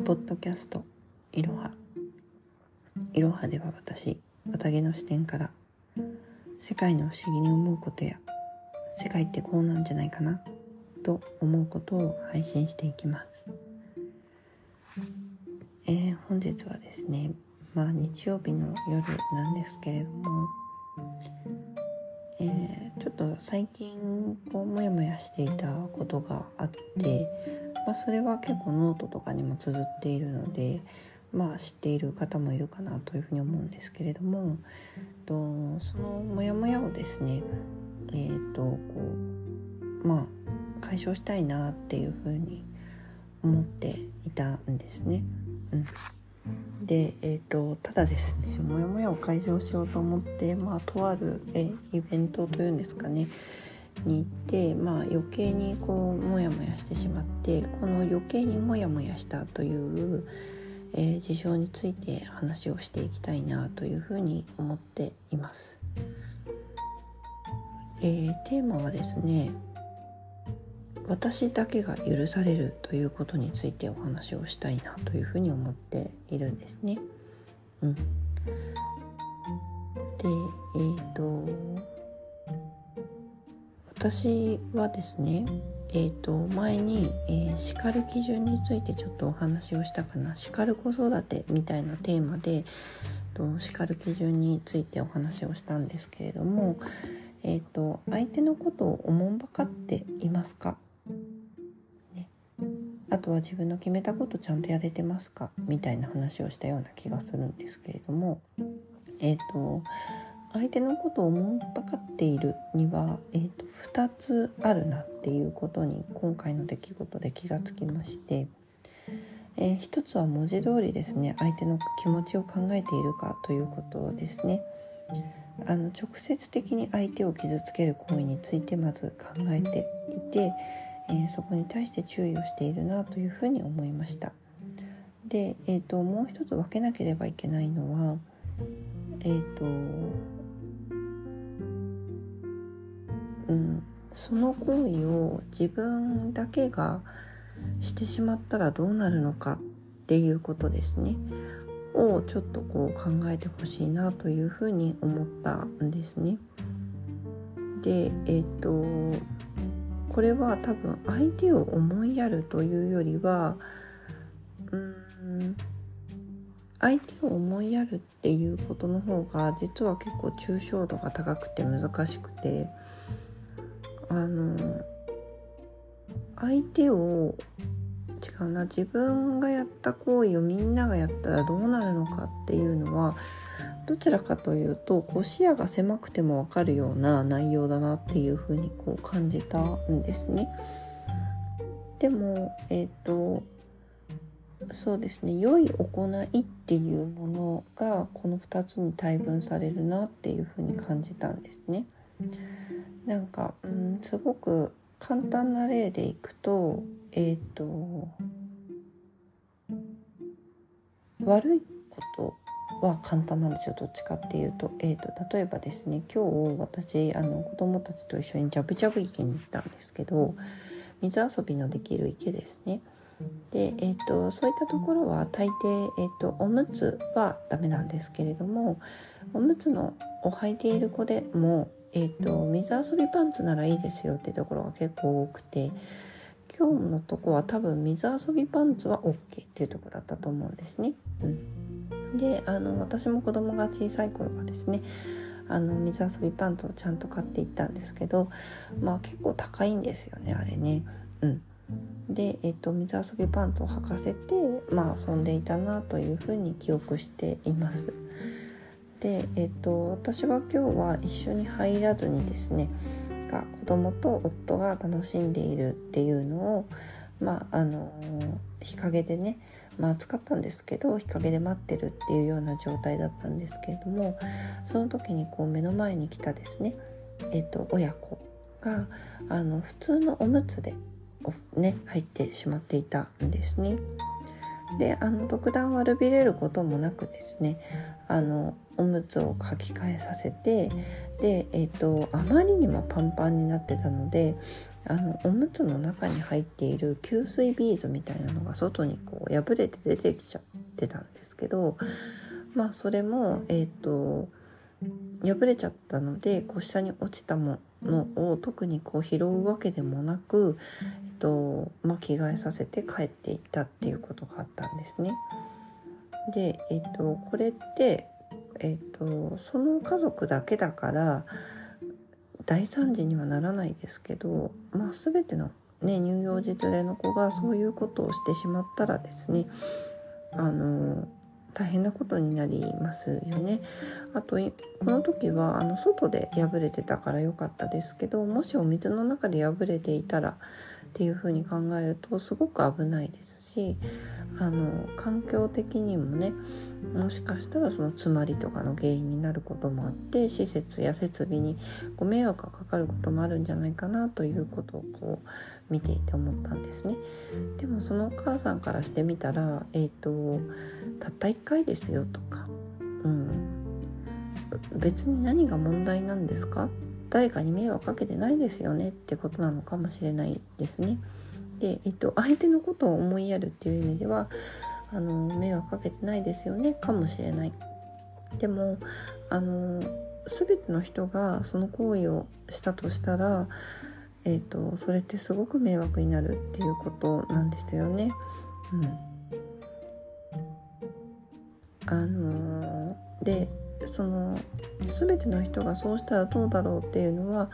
ポッドキャストいろはいろはでは私綿毛の視点から世界の不思議に思うことや世界ってこうなんじゃないかなと思うことを配信していきます、えー、本日はですねまあ日曜日の夜なんですけれどもえー、ちょっと最近こうモヤモヤしていたことがあってまあ、それは結構ノートとかにも綴っているので、まあ、知っている方もいるかなというふうに思うんですけれどもとそのモヤモヤをですねえっ、ー、とこうまあ解消したいなっていうふうに思っていたんですね。うん、で、えーと、ただですねモヤモヤを解消しようと思って、まあ、とあるえイベントというんですかねに行って、まあ、余計にこうモヤモヤしてしまってこの余計にモヤモヤしたという、えー、事象について話をしていきたいなというふうに思っています。えー、テーマはですね私だけが許されるということについてお話をしたいなというふうに思っているんですね。うん、でえっ、ー、と私はですねえーと、前に、えー、叱る基準についてちょっとお話をしたかな。叱る子育てみたいなテーマでと叱る基準についてお話をしたんですけれども、えーと、相手のことをおもんばかっていますか、ね、あとは自分の決めたことちゃんとやれてますか？みたいな話をしたような気がするんですけれどもえっ、ー、と相手のことを思んばかっているには、えーと、2つあるなっていうことに今回の出来事で気がつきまして、えー、1つは文字通りですね相手の気持ちを考えているかということですね。あの直接的に相手を傷つける行為についてまず考えていて、えー、そこに対して注意をしているなというふうに思いました。で、えーと、もう一つ分けなければいけないのはえっ、ー、とうん、その行為を自分だけがしてしまったらどうなるのかっていうことですねをちょっとこう考えてほしいなというふうに思ったんですね。でえっ、とこれは多分相手を思いやるというよりはうん相手を思いやるっていうことの方が実は結構抽象度が高くて難しくてあの相手を違うな自分がやった行為をみんながやったらどうなるのかっていうのはどちらかというとこう視野が狭くても分かるような内容だなっていうふうにこう感じたんですね。でもえっ、ー、とそうですね良い行いっていうものがこの2つに対分されるなっていうふうに感じたんですね。なんか、うん、すごく簡単な例でいくとえっ、ー、と悪いことは簡単なんですよどっちかっていうと,、えーと、例えばですね今日私あの子供たちと一緒にジャブジャブ池に行ったんですけど水遊びのできる池ですね。で、えーと、そういったところは大抵、えーとおむつはダメなんですけれどもおむつのを履いている子でもえーと、水遊びパンツならいいですよってところが結構多くて今日のとこは多分水遊びパンツは OK っていうとこだったと思うんですね。うん、であの私も子供が小さい頃はですねあの水遊びパンツをちゃんと買っていったんですけどまあ結構高いんですよねあれね。うん、で、えーと、水遊びパンツを履かせて、まあ、遊んでいたなというふうに記憶しています。で、えっと、私は今日は一緒に入らずにですねが子供と夫が楽しんでいるっていうのをまああの日陰でねまあ暑かったんですけど日陰で待ってるっていうような状態だったんですけれどもその時にこう目の前に来たですね、えっと、親子があの普通のおむつでね入ってしまっていたんですね。であの特段悪びれることもなくですねあのおむつを履き替えさせてで、えーと、あまりにもパンパンになってたのであのおむつの中に入っている吸水ビーズみたいなのが外にこう破れて出てきちゃってたんですけどまあそれもえっ、ー、と破れちゃったのでこう下に落ちたものを特にこう拾うわけでもなく、えっとまあ、着替えさせて帰っていったっていうことがあったんですね。で、えっと、これって、えっと、その家族だけだから大惨事にはならないですけど、まあ、全ての、ね、乳幼児連れの子がそういうことをしてしまったらですねあの大変なことになりますよね。あとこの時はあの外で破れてたから良かったですけどもしお水の中で破れていたらっていうふうに考えるとすごく危ないですしあの環境的にもねもしかしたらその詰まりとかの原因になることもあって施設や設備にご迷惑がかかることもあるんじゃないかなということをこう見ていて思ったんですね。でもそのお母さんからしてみたら、えーと、たった1回ですよとか、うん、別に何が問題なんですか誰かに迷惑かけてないですよねってことなのかもしれないですね。で、えっと、相手のことを思いやるっていう意味ではあの迷惑かけてないですよねかもしれない。でもあの全ての人がその行為をしたとしたらえーと、それってすごく迷惑になるっていうことなんですよね。うん、あのー、でその全ての人がそうしたらどうだろうっていうのは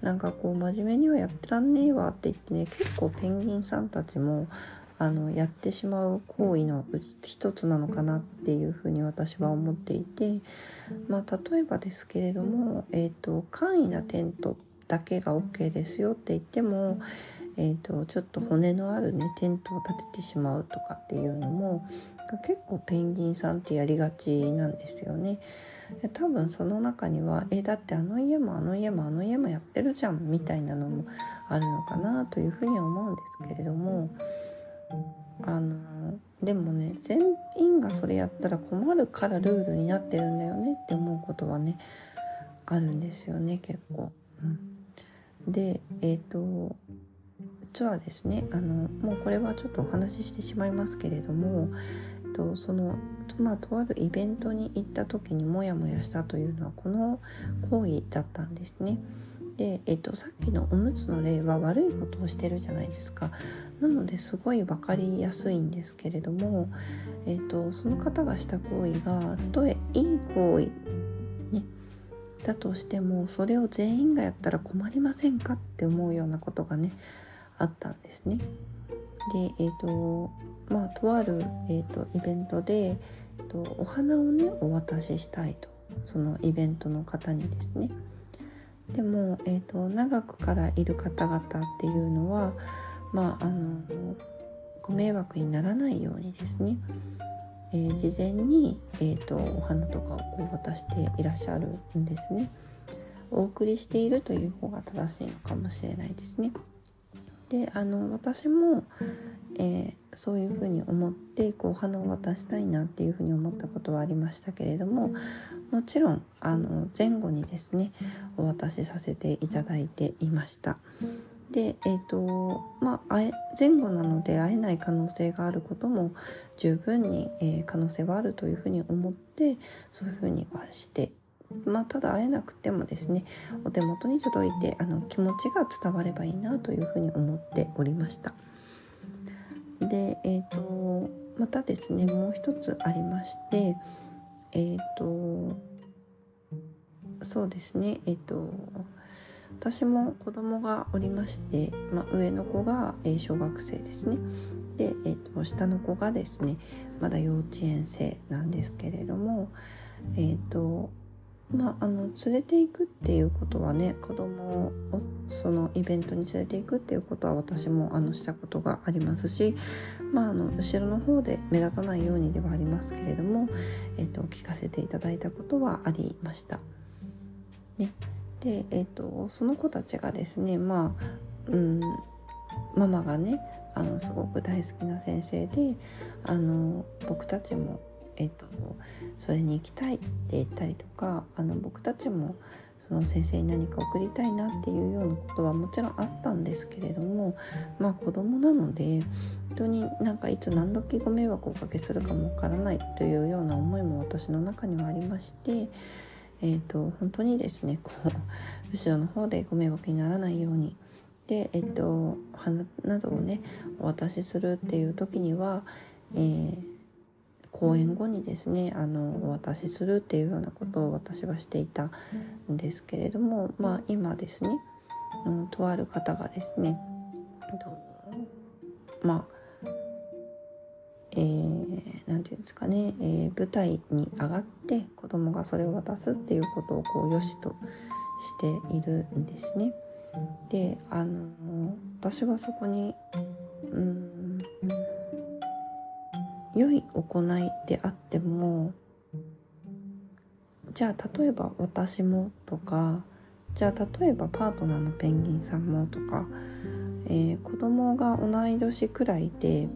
なんかこう真面目にはやってらんねえわって言ってね結構ペンギンさんたちもあのやってしまう行為の一つなのかなっていうふうに私は思っていて、まあ、例えばですけれども、えーと、簡易なテントだけが OK ですよって言っても、えーと、ちょっと骨のあるねテントを立ててしまうとかっていうのも結構ペンギンさんってやりがちなんですよね。多分その中にはえだってあの家もあの家もあの家もやってるじゃんみたいなのもあるのかなというふうには思うんですけれどもあのでもね全員がそれやったら困るからルールになってるんだよねって思うことはねあるんですよね結構。でえっ、ー、と実はですねあのもうこれはちょっとお話ししてしまいますけれども、えっと、そのまあ、とあるイベントに行った時にモヤモヤしたというのはこの行為だったんですね。で、えっと、さっきのおむつの例は悪いことをしてるじゃないですか。なのですごい分かりやすいんですけれども、えっと、その方がした行為がたとえいい行為、ね、だとしてもそれを全員がやったら困りませんかって思うようなことがねあったんですね。でえっ、ー、とまあとある、えーと、イベントで、えーと、お花をねお渡ししたいとそのイベントの方にですね。でも、えーと長くからいる方々っていうのはまああのご迷惑にならないようにですねえー、事前に、えーと、お花とかをこう渡していらっしゃるんですね。お送りしているという方が正しいのかもしれないですね。であの私も、えー、そういうふうに思ってこうお花を渡したいなっていうふうに思ったことはありましたけれどももちろんあの前後にですねお渡しさせていただいていました。で、えーとまあ、前後なので会えない可能性があることも十分に、えー、可能性はあるというふうに思ってそういうふうにはしてまあ、ただ会えなくてもですねお手元に届いてあの気持ちが伝わればいいなというふうに思っておりました。で、えーと、またですねもう一つありましてえっ、ー、とそうですねえっ、ー、と私も子供がおりまして、まあ、上の子が、え、小学生ですねで、えーと、下の子がですねまだ幼稚園生なんですけれどもえっ、ー、とまあ、あの連れていくっていうことはね子供をそのイベントに連れていくっていうことは私もあのしたことがありますし、まあ、あの後ろの方で目立たないようにではありますけれども、えーと聞かせていただいたことはありました。ね、で、えーと、その子たちがですねまあ、うん、ママがねあのすごく大好きな先生であの僕たちも、えーと、それに行きたいって言ったりとかあの僕たちもその先生に何か送りたいなっていうようなことはもちろんあったんですけれどもまあ子供なので本当になんかいつ何時ご迷惑をおかけするかもわからないというような思いも私の中にはありまして。えーと、本当にですねこう後ろの方でご迷惑にならないようにで、えーと、花などをねお渡しするっていう時には、えー、講演後にですねあのお渡しするっていうようなことを私はしていたんですけれども、まあ、今ですね、うん、とある方がですね、まあえー、て言うんですかね、えー、舞台に上がって子供がそれを渡すっていうことをこう良しとしているんですね。であの私はそこに良い行いであってもじゃあ例えば私もとかじゃあ例えばパートナーのペンギンさんもとか、えー、子供が同い年くらいで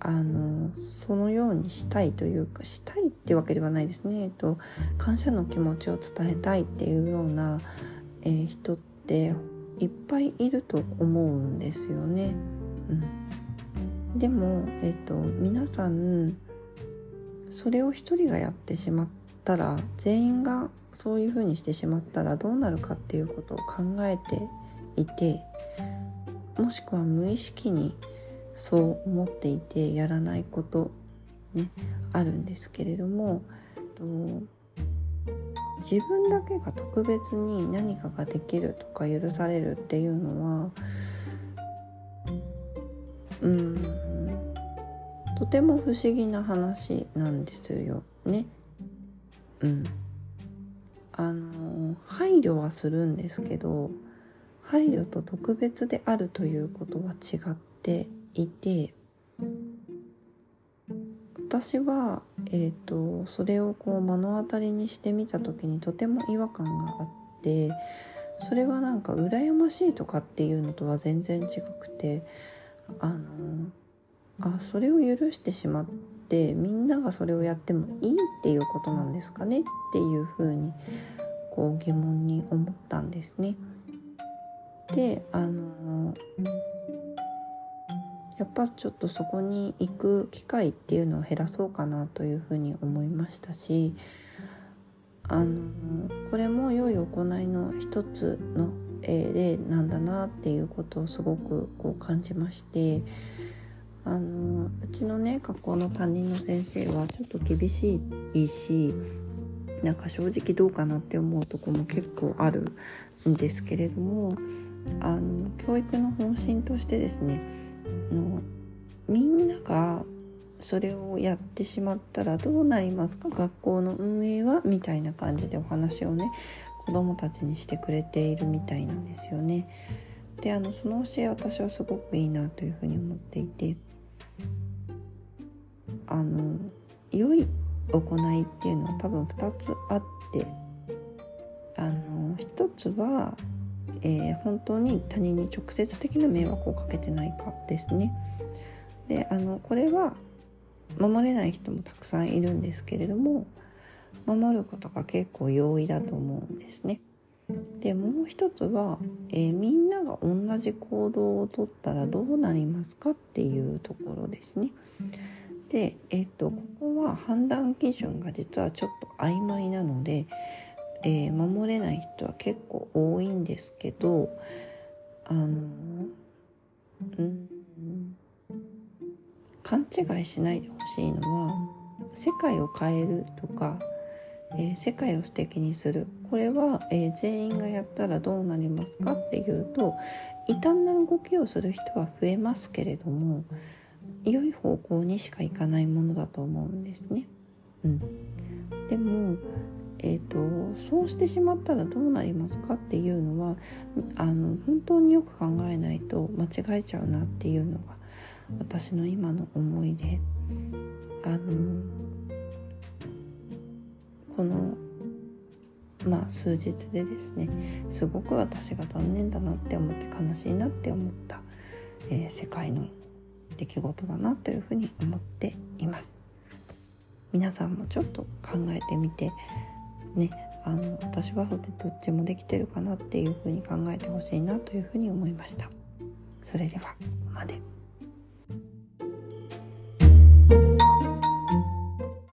あのそのようにしたいというかしたいってわけではないですね、えっと、感謝の気持ちを伝えたいっていうような、えー、人っていっぱいいると思うんですよね。うん、でも、えっと、皆さんそれを一人がやってしまったら全員がそういうふうにしてしまったらどうなるかっていうことを考えていてもしくは無意識にそう思っていてやらないことねあるんですけれども自分だけが特別に何かができるとか許されるっていうのはうんとても不思議な話なんですよね。うん、あの配慮はするんですけど配慮と特別であるということは違っていて私は、えーと、それをこう目の当たりにしてみた時にとても違和感があってそれはなんか羨ましいとかっていうのとは全然違くてあのあそれを許してしまってみんながそれをやってもいいっていうことなんですかねっていうふうにこう疑問に思ったんですね。であのやっぱちょっとそこに行く機会っていうのを減らそうかなというふうに思いましたしあのこれも良い行いの一つの例なんだなっていうことをすごくこう感じましてあのうちのね学校の担任の先生はちょっと厳しいしなんか正直どうかなって思うとこも結構あるんですけれどもあの教育の方針としてですねのみんながそれをやってしまったらどうなりますか？学校の運営は？みたいな感じでお話をね子どもたちにしてくれているみたいなんですよね。であのその教え私はすごくいいなというふうに思っていてあの良い行いっていうのは多分2つあってあの1つはえー、本当に他人に直接的な迷惑をかけてないかですね。であのこれは守れない人もたくさんいるんですけれども守ることが結構容易だと思うんですね。でもう一つは、えー、みんなが同じ行動をとったらどうなりますかっていうところですね。で、えっ、とここは判断基準が実はちょっと曖昧なのでえー、守れない人は結構多いんですけどあのうん勘違いしないでほしいのは世界を変えるとか、えー、世界を素敵にする。これは、えー、全員がやったらどうなりますか？っていうと異端な動きをする人は増えますけれども良い方向にしか行かないものだと思うんですね。うん、でもえーと、そうしてしまったらどうなりますか？っていうのはあの本当によく考えないと間違えちゃうなっていうのが私の今の思いで。あのこのまあ数日でですねすごく私が残念だなって思って悲しいなって思った、えー、世界の出来事だなというふうに思っています。皆さんもちょっと考えてみてねあの私はそれどっちもできてるかなっていうふうに考えてほしいなというふうに思いました。それではここまで。